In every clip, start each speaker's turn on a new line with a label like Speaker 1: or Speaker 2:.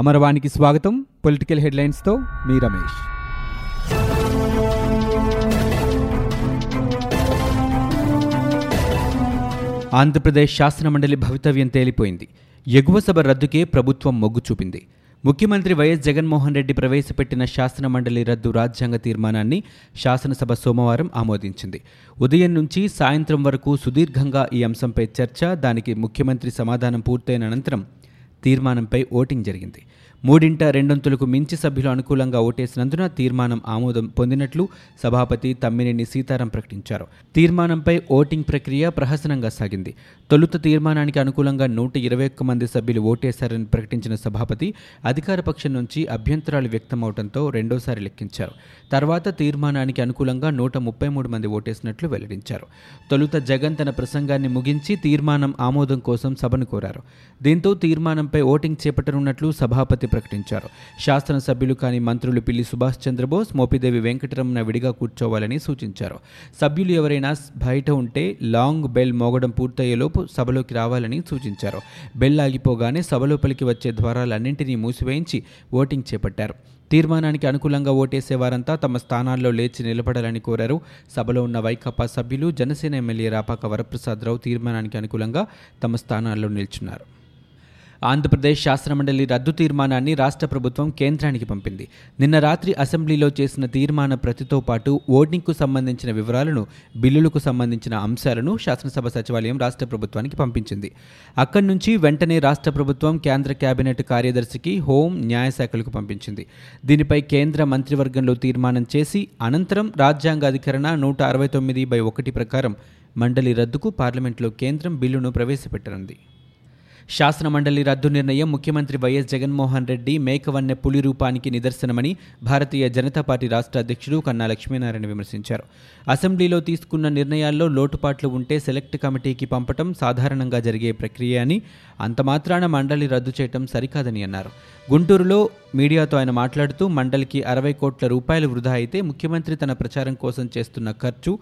Speaker 1: అమరవాణికి స్వాగతం పొలిటికల్ హెడ్లైన్స్తో మీ రమేష్ ఆంధ్రప్రదేశ్ శాసనమండలి భవితవ్యం తేలిపోయింది ఎగువ సభ రద్దుకే ప్రభుత్వం మొగ్గు చూపింది ముఖ్యమంత్రి వైఎస్ జగన్మోహన్ రెడ్డి ప్రవేశపెట్టిన శాసన మండలి రద్దు రాజ్యాంగ తీర్మానాన్ని శాసనసభ సోమవారం ఆమోదించింది ఉదయం నుంచి సాయంత్రం వరకు సుదీర్ఘంగా ఈ అంశంపై చర్చ దానికి ముఖ్యమంత్రి సమాధానం పూర్తయిన అనంతరం తీర్మానంపై ఓటింగ్ జరిగింది మూడింట రెండొంతులకు మించి సభ్యులు అనుకూలంగా ఓటేసినందున తీర్మానం ఆమోదం పొందినట్లు సభాపతి తమ్మినేని సీతారాం ప్రకటించారు తీర్మానంపై ఓటింగ్ ప్రక్రియ ప్రహసనంగా సాగింది తొలుత తీర్మానానికి అనుకూలంగా నూట ఇరవై ఒక్క మంది సభ్యులు ఓటేశారని ప్రకటించిన సభాపతి అధికార పక్షం నుంచి అభ్యంతరాలు వ్యక్తమవడంతో రెండోసారి లెక్కించారు తర్వాత తీర్మానానికి అనుకూలంగా నూట ముప్పై మూడు మంది ఓటేసినట్లు వెల్లడించారు తొలుత జగన్ తన ప్రసంగాన్ని ముగించి తీర్మానం ఆమోదం కోసం సభను కోరారు దీంతో తీర్మానంపై ఓటింగ్ చేపట్టనున్నట్లు సభాపతి మద్దతు ప్రకటించారు శాసనసభ్యులు కాని మంత్రులు పిల్లి సుభాష్ చంద్రబోస్ మోపిదేవి వెంకటరమణ విడిగా కూర్చోవాలని సూచించారు సభ్యులు ఎవరైనా బయట ఉంటే లాంగ్ బెల్ మోగడం పూర్తయ్యేలోపు సభలోకి రావాలని సూచించారు బెల్ ఆగిపోగానే సభలోపలికి వచ్చే ద్వారాలన్నింటినీ మూసివేయించి ఓటింగ్ చేపట్టారు తీర్మానానికి అనుకూలంగా ఓటేసే వారంతా తమ స్థానాల్లో లేచి నిలబడాలని కోరారు సభలో ఉన్న వైకాపా సభ్యులు జనసేన ఎమ్మెల్యే రాపాక వరప్రసాదరావు తీర్మానానికి అనుకూలంగా తమ స్థానాల్లో నిల్చున్నారు ఆంధ్రప్రదేశ్ శాసనమండలి రద్దు తీర్మానాన్ని రాష్ట్ర ప్రభుత్వం కేంద్రానికి పంపింది నిన్న రాత్రి అసెంబ్లీలో చేసిన తీర్మాన ప్రతితో పాటు ఓటింగ్కు సంబంధించిన వివరాలను బిల్లులకు సంబంధించిన అంశాలను శాసనసభ సచివాలయం రాష్ట్ర ప్రభుత్వానికి పంపించింది అక్కడి నుంచి వెంటనే రాష్ట్ర ప్రభుత్వం కేంద్ర కేబినెట్ కార్యదర్శికి హోం న్యాయశాఖలకు పంపించింది దీనిపై కేంద్ర మంత్రివర్గంలో తీర్మానం చేసి అనంతరం రాజ్యాంగ అధికరణ నూట అరవై తొమ్మిది బై ఒకటి ప్రకారం మండలి రద్దుకు పార్లమెంట్లో కేంద్రం బిల్లును ప్రవేశపెట్టనుంది శాసనమండలి రద్దు నిర్ణయం ముఖ్యమంత్రి వైఎస్ జగన్మోహన్ రెడ్డి మేకవన్నె పులి రూపానికి నిదర్శనమని భారతీయ జనతా పార్టీ రాష్ట్ర అధ్యక్షుడు కన్నా లక్ష్మీనారాయణ విమర్శించారు అసెంబ్లీలో తీసుకున్న నిర్ణయాల్లో లోటుపాట్లు ఉంటే సెలెక్ట్ కమిటీకి పంపటం సాధారణంగా జరిగే ప్రక్రియ అని అంత మాత్రాన మండలి రద్దు చేయటం సరికాదని అన్నారు గుంటూరులో మీడియాతో ఆయన మాట్లాడుతూ మండలికి అరవై కోట్ల రూపాయలు వృధా అయితే ముఖ్యమంత్రి తన ప్రచారం కోసం చేస్తున్న ఖర్చు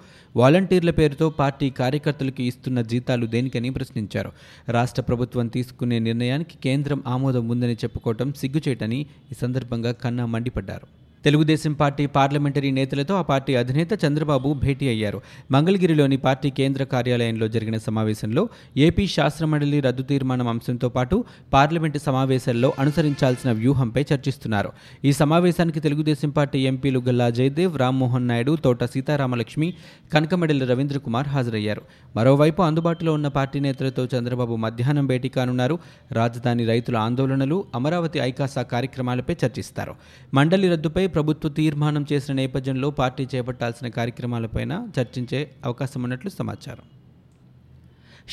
Speaker 1: వాలంటీర్ల పేరుతో పార్టీ కార్యకర్తలకు ఇస్తున్న జీతాలు దేనికని ప్రశ్నించారు రాష్ట్ర ప్రభుత్వం తీసుకునే నిర్ణయానికి కేంద్రం ఆమోదం ఉందని చెప్పుకోవటం సిగ్గుచేటని ఈ సందర్భంగా కన్నా మండిపడ్డారు తెలుగుదేశం పార్టీ పార్లమెంటరీ నేతలతో ఆ పార్టీ అధినేత చంద్రబాబు భేటీ అయ్యారు మంగళగిరిలోని పార్టీ కేంద్ర కార్యాలయంలో జరిగిన సమావేశంలో ఏపీ శాస్త్రమండలి రద్దు తీర్మానం అంశంతో పాటు పార్లమెంటు సమావేశాల్లో అనుసరించాల్సిన వ్యూహంపై చర్చిస్తున్నారు ఈ సమావేశానికి తెలుగుదేశం పార్టీ ఎంపీలు గల్లా జయదేవ్ రామ్మోహన్ నాయుడు తోట సీతారామలక్ష్మి కనకమడలి రవీంద్ర కుమార్ హాజరయ్యారు మరోవైపు అందుబాటులో ఉన్న పార్టీ నేతలతో చంద్రబాబు మధ్యాహ్నం భేటీ కానున్నారు రాజధాని రైతుల ఆందోళనలు అమరావతి ఐకాసా కార్యక్రమాలపై చర్చిస్తారు మండలి రద్దుపై ప్రభుత్వ తీర్మానం చేసిన నేపథ్యంలో పార్టీ చేపట్టాల్సిన కార్యక్రమాలపైన చర్చించే అవకాశం ఉన్నట్లు సమాచారం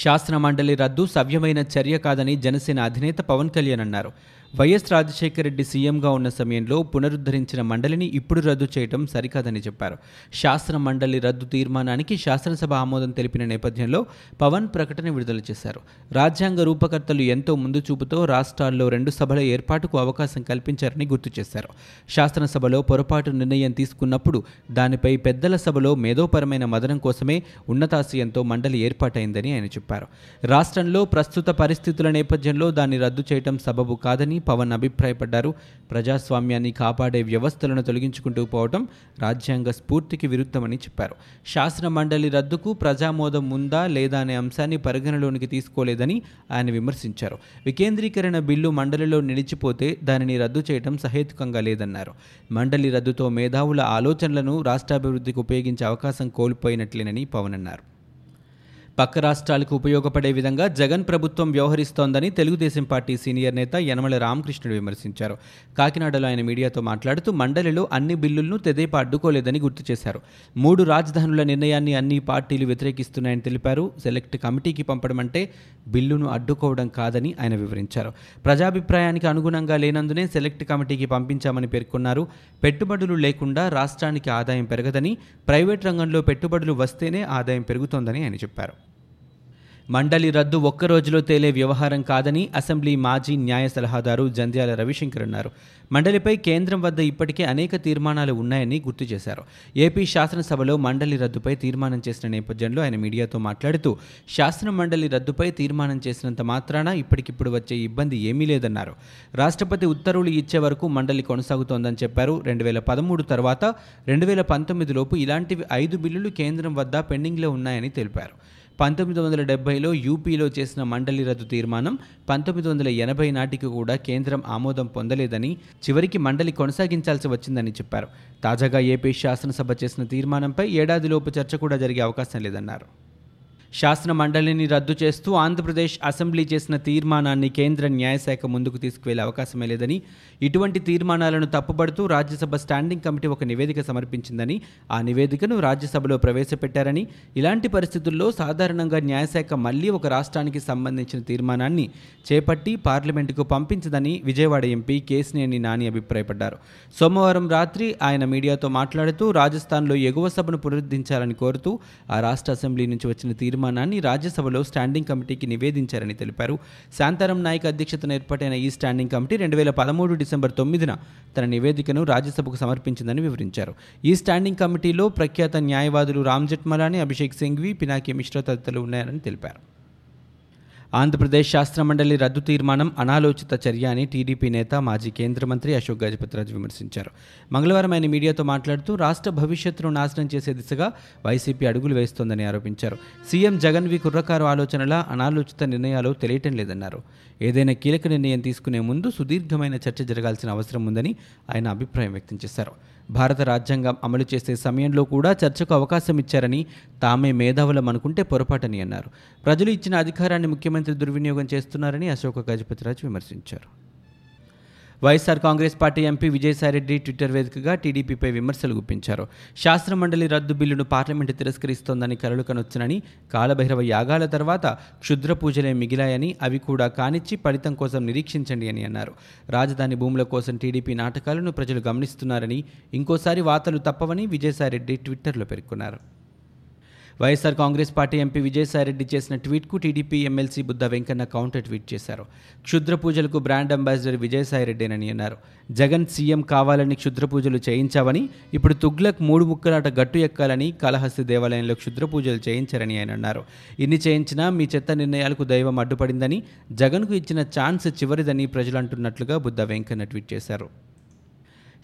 Speaker 1: శాసనమండలి రద్దు సవ్యమైన చర్య కాదని జనసేన అధినేత పవన్ కళ్యాణ్ అన్నారు వైఎస్ రాజశేఖర రెడ్డి సీఎంగా ఉన్న సమయంలో పునరుద్ధరించిన మండలిని ఇప్పుడు రద్దు చేయడం సరికాదని చెప్పారు శాసన మండలి రద్దు తీర్మానానికి శాసనసభ ఆమోదం తెలిపిన నేపథ్యంలో పవన్ ప్రకటన విడుదల చేశారు రాజ్యాంగ రూపకర్తలు ఎంతో ముందు చూపుతో రాష్ట్రాల్లో రెండు సభల ఏర్పాటుకు అవకాశం కల్పించారని గుర్తు చేశారు శాసనసభలో పొరపాటు నిర్ణయం తీసుకున్నప్పుడు దానిపై పెద్దల సభలో మేధోపరమైన మదనం కోసమే ఉన్నతాశయంతో మండలి ఏర్పాటైందని ఆయన చెప్పారు రాష్ట్రంలో ప్రస్తుత పరిస్థితుల నేపథ్యంలో దాన్ని రద్దు చేయడం సబబు కాదని పవన్ అభిప్రాయపడ్డారు ప్రజాస్వామ్యాన్ని కాపాడే వ్యవస్థలను తొలగించుకుంటూ పోవడం రాజ్యాంగ స్ఫూర్తికి విరుద్ధమని చెప్పారు శాసన మండలి రద్దుకు ప్రజామోదం ఉందా లేదా అనే అంశాన్ని పరిగణలోనికి తీసుకోలేదని ఆయన విమర్శించారు వికేంద్రీకరణ బిల్లు మండలిలో నిలిచిపోతే దానిని రద్దు చేయడం సహేతుకంగా లేదన్నారు మండలి రద్దుతో మేధావుల ఆలోచనలను రాష్ట్రాభివృద్ధికి ఉపయోగించే అవకాశం కోల్పోయినట్లేనని పవన్ అన్నారు పక్క రాష్ట్రాలకు ఉపయోగపడే విధంగా జగన్ ప్రభుత్వం వ్యవహరిస్తోందని తెలుగుదేశం పార్టీ సీనియర్ నేత యనమల రామకృష్ణుడు విమర్శించారు కాకినాడలో ఆయన మీడియాతో మాట్లాడుతూ మండలిలో అన్ని బిల్లులను తెదేపా అడ్డుకోలేదని గుర్తు చేశారు మూడు రాజధానుల నిర్ణయాన్ని అన్ని పార్టీలు వ్యతిరేకిస్తున్నాయని తెలిపారు సెలెక్ట్ కమిటీకి పంపడం అంటే బిల్లును అడ్డుకోవడం కాదని ఆయన వివరించారు ప్రజాభిప్రాయానికి అనుగుణంగా లేనందునే సెలెక్ట్ కమిటీకి పంపించామని పేర్కొన్నారు పెట్టుబడులు లేకుండా రాష్ట్రానికి ఆదాయం పెరగదని ప్రైవేట్ రంగంలో పెట్టుబడులు వస్తేనే ఆదాయం పెరుగుతోందని ఆయన చెప్పారు మండలి రద్దు ఒక్కరోజులో తేలే వ్యవహారం కాదని అసెంబ్లీ మాజీ న్యాయ సలహాదారు జంధ్యాల రవిశంకర్ అన్నారు మండలిపై కేంద్రం వద్ద ఇప్పటికే అనేక తీర్మానాలు ఉన్నాయని గుర్తు చేశారు ఏపీ శాసనసభలో మండలి రద్దుపై తీర్మానం చేసిన నేపథ్యంలో ఆయన మీడియాతో మాట్లాడుతూ శాసన మండలి రద్దుపై తీర్మానం చేసినంత మాత్రాన ఇప్పటికిప్పుడు వచ్చే ఇబ్బంది ఏమీ లేదన్నారు రాష్ట్రపతి ఉత్తర్వులు ఇచ్చే వరకు మండలి కొనసాగుతోందని చెప్పారు రెండు వేల పదమూడు తర్వాత రెండు వేల లోపు ఇలాంటివి ఐదు బిల్లులు కేంద్రం వద్ద పెండింగ్లో ఉన్నాయని తెలిపారు పంతొమ్మిది వందల డెబ్బైలో యూపీలో చేసిన మండలి రద్దు తీర్మానం పంతొమ్మిది వందల ఎనభై నాటికి కూడా కేంద్రం ఆమోదం పొందలేదని చివరికి మండలి కొనసాగించాల్సి వచ్చిందని చెప్పారు తాజాగా ఏపీ శాసనసభ చేసిన తీర్మానంపై ఏడాదిలోపు చర్చ కూడా జరిగే అవకాశం లేదన్నారు శాసన మండలిని రద్దు చేస్తూ ఆంధ్రప్రదేశ్ అసెంబ్లీ చేసిన తీర్మానాన్ని కేంద్ర న్యాయశాఖ ముందుకు తీసుకువెళ్లే అవకాశమే లేదని ఇటువంటి తీర్మానాలను తప్పుపడుతూ రాజ్యసభ స్టాండింగ్ కమిటీ ఒక నివేదిక సమర్పించిందని ఆ నివేదికను రాజ్యసభలో ప్రవేశపెట్టారని ఇలాంటి పరిస్థితుల్లో సాధారణంగా న్యాయశాఖ మళ్లీ ఒక రాష్ట్రానికి సంబంధించిన తీర్మానాన్ని చేపట్టి పార్లమెంటుకు పంపించదని విజయవాడ ఎంపీ కేసినేని నాని అభిప్రాయపడ్డారు సోమవారం రాత్రి ఆయన మీడియాతో మాట్లాడుతూ రాజస్థాన్లో ఎగువ సభను పునరుద్ధరించాలని కోరుతూ ఆ రాష్ట్ర అసెంబ్లీ నుంచి వచ్చిన తీర్మానం తీర్మానాన్ని రాజ్యసభలో స్టాండింగ్ కమిటీకి నివేదించారని తెలిపారు శాంతారాం నాయక్ అధ్యక్షతన ఏర్పాటైన ఈ స్టాండింగ్ కమిటీ రెండు వేల పదమూడు డిసెంబర్ తొమ్మిదిన తన నివేదికను రాజ్యసభకు సమర్పించిందని వివరించారు ఈ స్టాండింగ్ కమిటీలో ప్రఖ్యాత న్యాయవాదులు రామ్ జెట్మలాని అభిషేక్ సింఘ్వి పినాకి మిశ్రా తదితరులు ఉన్నారని తెలిపారు ఆంధ్రప్రదేశ్ శాస్త్ర మండలి రద్దు తీర్మానం అనాలోచిత చర్య అని టీడీపీ నేత మాజీ కేంద్ర మంత్రి అశోక్ గజపతిరాజు విమర్శించారు మంగళవారం ఆయన మీడియాతో మాట్లాడుతూ రాష్ట్ర భవిష్యత్తును నాశనం చేసే దిశగా వైసీపీ అడుగులు వేస్తోందని ఆరోపించారు సీఎం జగన్ వి కుర్రకారు ఆలోచనల అనాలోచిత నిర్ణయాలు తెలియటం లేదన్నారు ఏదైనా కీలక నిర్ణయం తీసుకునే ముందు సుదీర్ఘమైన చర్చ జరగాల్సిన అవసరం ఉందని ఆయన అభిప్రాయం వ్యక్తం చేశారు భారత రాజ్యాంగం అమలు చేసే సమయంలో కూడా చర్చకు అవకాశం ఇచ్చారని తామే మేధావులం అనుకుంటే పొరపాటని అన్నారు ప్రజలు ఇచ్చిన అధికారాన్ని ముఖ్యమంత్రి దుర్వినియోగం చేస్తున్నారని అశోక గజపతిరాజు విమర్శించారు YSR Congress party MP Vijayasaireddy Twitter వేదికగా టీడీపీపై విమర్శలు గుప్పించారు శాస్త్ర మండలి రద్దు బిల్లును పార్లమెంటు తిరస్కరిస్తోందని కలలు కనొచ్చునని కాలభైరవ యాగాల తర్వాత క్షుద్ర పూజలే మిగిలాయని అవి కూడా కానిచ్చి ఫలితం కోసం నిరీక్షించండి అని అన్నారు రాజధాని భూముల కోసం టీడీపీ నాటకాలను ప్రజలు గమనిస్తున్నారని ఇంకోసారి వార్తలు తప్పవని విజయసాయిరెడ్డి ట్విట్టర్లో పేర్కొన్నారు వైఎస్ఆర్ కాంగ్రెస్ పార్టీ ఎంపీ విజయసాయిరెడ్డి చేసిన ట్వీట్కు TDP MLC Buddha Venkanna counter tweet చేశారు క్షుద్ర పూజలకు బ్రాండ్ అంబాసిడర్ విజయసాయిరెడ్డినని అన్నారు జగన్ సీఎం కావాలని క్షుద్ర పూజలు చేయించావని ఇప్పుడు తుగ్లక్ మూడు ముక్కలాట గట్టు ఎక్కాలని కాళహస్తి దేవాలయంలో క్షుద్ర పూజలు చేయించారని ఆయన అన్నారు ఇన్ని చేయించినా మీ చెత్త నిర్ణయాలకు దైవం అడ్డుపడిందని జగన్కు ఇచ్చిన ఛాన్స్ చివరిదని ప్రజలు అంటున్నట్లుగా బుద్ధ వెంకన్న ట్వీట్ చేశారు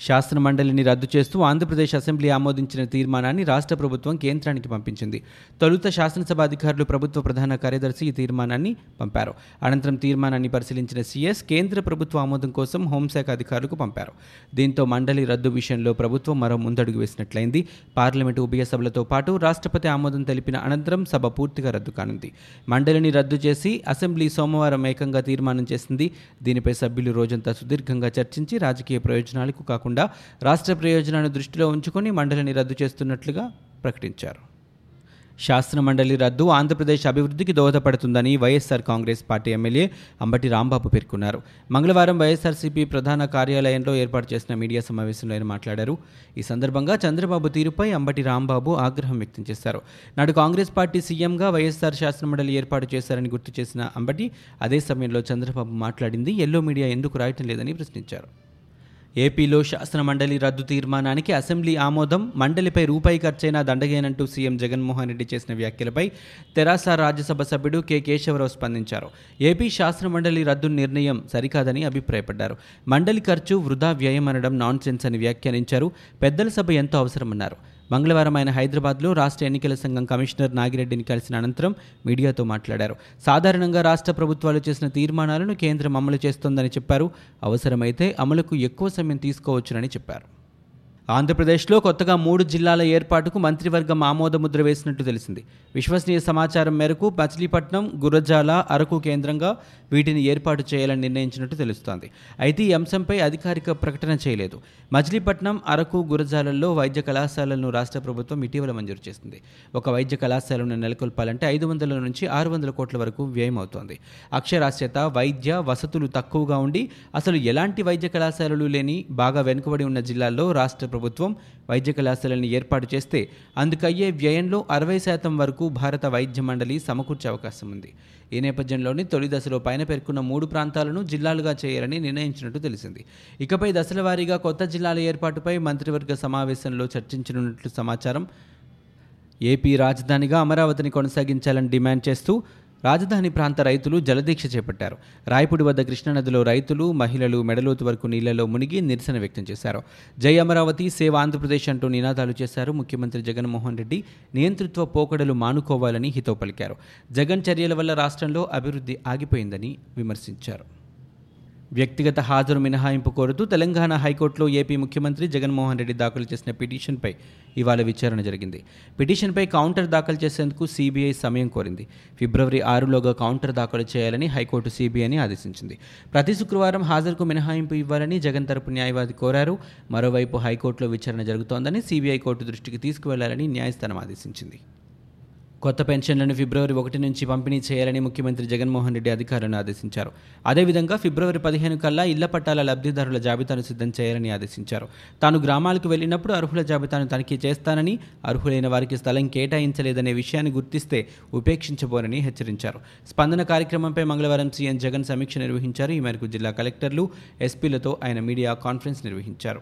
Speaker 1: శాసన మండలిని రద్దు చేస్తూ ఆంధ్రప్రదేశ్ అసెంబ్లీ ఆమోదించిన తీర్మానాన్ని రాష్ట్ర ప్రభుత్వం కేంద్రానికి పంపించింది తొలుత శాసనసభ అధికారులు ప్రభుత్వ ప్రధాన కార్యదర్శి ఈ తీర్మానాన్ని పంపారు అనంతరం తీర్మానాన్ని పరిశీలించిన సీఎస్ కేంద్ర ప్రభుత్వ ఆమోదం కోసం హోంశాఖ అధికారులకు పంపారు దీంతో మండలి రద్దు విషయంలో ప్రభుత్వం మరో ముందడుగు వేసినట్లయింది పార్లమెంటు ఉభయ సభలతో పాటు రాష్ట్రపతి ఆమోదం తెలిపిన అనంతరం సభ పూర్తిగా రద్దు కానుంది మండలిని రద్దు చేసి అసెంబ్లీ సోమవారం ఏకంగా తీర్మానం చేసింది దీనిపై సభ్యులు రోజంతా సుదీర్ఘంగా చర్చించి రాజకీయ ప్రయోజనాలకు కాకుండా కాకుండా రాష్ట్ర ప్రయోజనాన్ని దృష్టిలో ఉంచుకొని మండలిని రద్దు చేస్తున్నట్లుగా ప్రకటించారు శాసన మండలి రద్దు ఆంధ్రప్రదేశ్ అభివృద్ధికి దోహదపడుతుందని వైఎస్సార్ కాంగ్రెస్ పార్టీ ఎమ్మెల్యే అంబటి రాంబాబు పేర్కొన్నారు మంగళవారం వైఎస్ఆర్సీపీ ప్రధాన కార్యాలయంలో ఏర్పాటు చేసిన మీడియా సమావేశంలో ఆయన మాట్లాడారు ఈ సందర్భంగా చంద్రబాబు తీరుపై అంబటి రాంబాబు ఆగ్రహం వ్యక్తం చేశారు నాడు కాంగ్రెస్ పార్టీ సీఎంగా వైఎస్సార్ శాసనమండలి ఏర్పాటు చేశారని గుర్తు చేసిన అంబటి అదే సమయంలో చంద్రబాబు మాట్లాడింది ఎల్లో మీడియా ఎందుకు రాయటం లేదని ప్రశ్నించారు ఏపీలో శాసనమండలి రద్దు తీర్మానానికి అసెంబ్లీ ఆమోదం మండలిపై రూపాయి ఖర్చైనా దండగేనంటూ సీఎం జగన్మోహన్ రెడ్డి చేసిన వ్యాఖ్యలపై తెరాస రాజ్యసభ సభ్యుడు కె కేశవరావు స్పందించారు ఏపీ శాసనమండలి రద్దు నిర్ణయం సరికాదని అభిప్రాయపడ్డారు మండలి ఖర్చు వృధా వ్యయం అనడం నాన్ సెన్స్ అని వ్యాఖ్యానించారు పెద్దల సభ ఎంతో అవసరమన్నారు మంగళవారం ఆయన హైదరాబాద్లో రాష్ట్ర ఎన్నికల సంఘం కమిషనర్ నాగిరెడ్డిని కలిసిన అనంతరం మీడియాతో మాట్లాడారు సాధారణంగా రాష్ట్ర ప్రభుత్వాలు చేసిన తీర్మానాలను కేంద్రం అమలు చేస్తోందని చెప్పారు అవసరమైతే అమలుకు ఎక్కువ సమయం తీసుకోవచ్చునని చెప్పారు ఆంధ్రప్రదేశ్లో కొత్తగా మూడు జిల్లాల ఏర్పాటుకు మంత్రివర్గం ఆమోదముద్ర వేసినట్టు తెలిసింది విశ్వసనీయ సమాచారం మేరకు మచిలీపట్నం గురజాల అరకు కేంద్రంగా వీటిని ఏర్పాటు చేయాలని నిర్ణయించినట్టు తెలుస్తోంది అయితే ఈ అంశంపై అధికారిక ప్రకటన చేయలేదు మచిలీపట్నం అరకు గురజాలల్లో వైద్య కళాశాలలను రాష్ట్ర ప్రభుత్వం ఇటీవల మంజూరు చేసింది ఒక వైద్య కళాశాలను నెలకొల్పాలంటే ఐదు వందల నుంచి ఆరు వందల కోట్ల వరకు వ్యయం అవుతోంది అక్షరాస్యత వైద్య వసతులు తక్కువగా ఉండి అసలు ఎలాంటి వైద్య కళాశాలలు లేని బాగా వెనుకబడి ఉన్న జిల్లాల్లో రాష్ట్ర ప్రభుత్వం వైద్య కళాశాలని ఏర్పాటు చేస్తే అందుకయ్యే వ్యయంలో అరవై శాతం వరకు భారత వైద్య మండలి సమకూర్చే అవకాశం ఉంది ఈ నేపథ్యంలోని తొలి దశలో పైన పేర్కొన్న మూడు ప్రాంతాలను జిల్లాలుగా చేయాలని నిర్ణయించినట్టు తెలిసింది ఇకపై దశల వారీగా కొత్త జిల్లాల ఏర్పాటుపై మంత్రివర్గ సమావేశంలో చర్చించనున్నట్లు సమాచారం ఏపీ రాజధానిగా అమరావతిని కొనసాగించాలని డిమాండ్ చేస్తూ రాజధాని ప్రాంత రైతులు జలదీక్ష చేపట్టారు రాయపూడి వద్ద కృష్ణానదిలో రైతులు మహిళలు మెడలోతు వరకు నీళ్లలో మునిగి నిరసన వ్యక్తం చేశారు జై అమరావతి సేవ ఆంధ్రప్రదేశ్ అంటూ నినాదాలు చేశారు ముఖ్యమంత్రి జగన్మోహన్ రెడ్డి నియంతృత్వ పోకడలు మానుకోవాలని హితో పలికారు జగన్ చర్యల వల్ల రాష్ట్రంలో అభివృద్ధి ఆగిపోయిందని విమర్శించారు వ్యక్తిగత హాజరు మినహాయింపు కోరుతూ తెలంగాణ హైకోర్టులో ఏపీ ముఖ్యమంత్రి జగన్మోహన్ రెడ్డి దాఖలు చేసిన పిటిషన్పై ఇవాళ విచారణ జరిగింది పిటిషన్పై కౌంటర్ దాఖలు చేసేందుకు సీబీఐ సమయం కోరింది ఫిబ్రవరి ఆరులోగా కౌంటర్ దాఖలు చేయాలని హైకోర్టు సీబీఐని ఆదేశించింది ప్రతి శుక్రవారం హాజరుకు మినహాయింపు ఇవ్వాలని జగన్ తరపు న్యాయవాది కోరారు మరోవైపు హైకోర్టులో విచారణ జరుగుతోందని సీబీఐ కోర్టు దృష్టికి తీసుకువెళ్లాలని న్యాయస్థానం ఆదేశించింది కొత్త పెన్షన్లను ఫిబ్రవరి ఒకటి నుంచి పంపిణీ చేయాలని ముఖ్యమంత్రి జగన్మోహన్ రెడ్డి అధికారులను ఆదేశించారు అదేవిధంగా ఫిబ్రవరి పదిహేను కల్లా ఇళ్ల పట్టాల లబ్ధిదారుల జాబితాను సిద్ధం చేయాలని ఆదేశించారు తాను గ్రామాలకు వెళ్లినప్పుడు అర్హుల జాబితాను తనిఖీ చేస్తానని అర్హులైన వారికి స్థలం కేటాయించలేదనే విషయాన్ని గుర్తిస్తే ఉపేక్షించబోనని హెచ్చరించారు స్పందన కార్యక్రమంపై మంగళవారం సీఎం జగన్ సమీక్ష నిర్వహించారు ఈ మేరకు జిల్లా కలెక్టర్లు ఎస్పీలతో ఆయన మీడియా కాన్ఫరెన్స్ నిర్వహించారు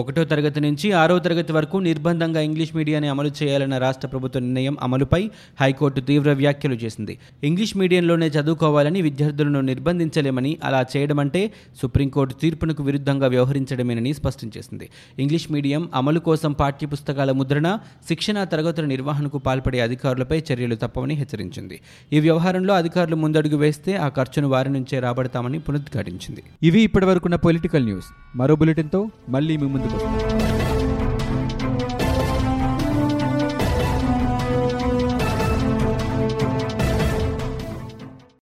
Speaker 1: ఒకటో తరగతి నుంచి ఆరో తరగతి వరకు నిర్బంధంగా ఇంగ్లీష్ మీడియాన్ని అమలు చేయాలన్న రాష్ట్ర ప్రభుత్వ నిర్ణయం అమలుపై హైకోర్టు తీవ్ర వ్యాఖ్యలు చేసింది ఇంగ్లీష్ మీడియంలోనే చదువుకోవాలని విద్యార్థులను నిర్బంధించలేమని అలా చేయడం అంటే సుప్రీంకోర్టు తీర్పునకు విరుద్ధంగా వ్యవహరించడమేనని స్పష్టం చేసింది ఇంగ్లీష్ మీడియం అమలు కోసం పాఠ్యపుస్తకాల ముద్రణ శిక్షణ తరగతుల నిర్వహణకు పాల్పడే అధికారులపై చర్యలు తప్పవని హెచ్చరించింది ఈ వ్యవహారంలో అధికారులు ముందడుగు వేస్తే ఆ ఖర్చును వారి నుంచే రాబడతామని పునరుద్ఘాటించింది ఇవి ఇప్పటివరకున్న పొలిటికల్ న్యూస్ మరో బులెటిన్తో మళ్ళీ మేము Мандельбашта.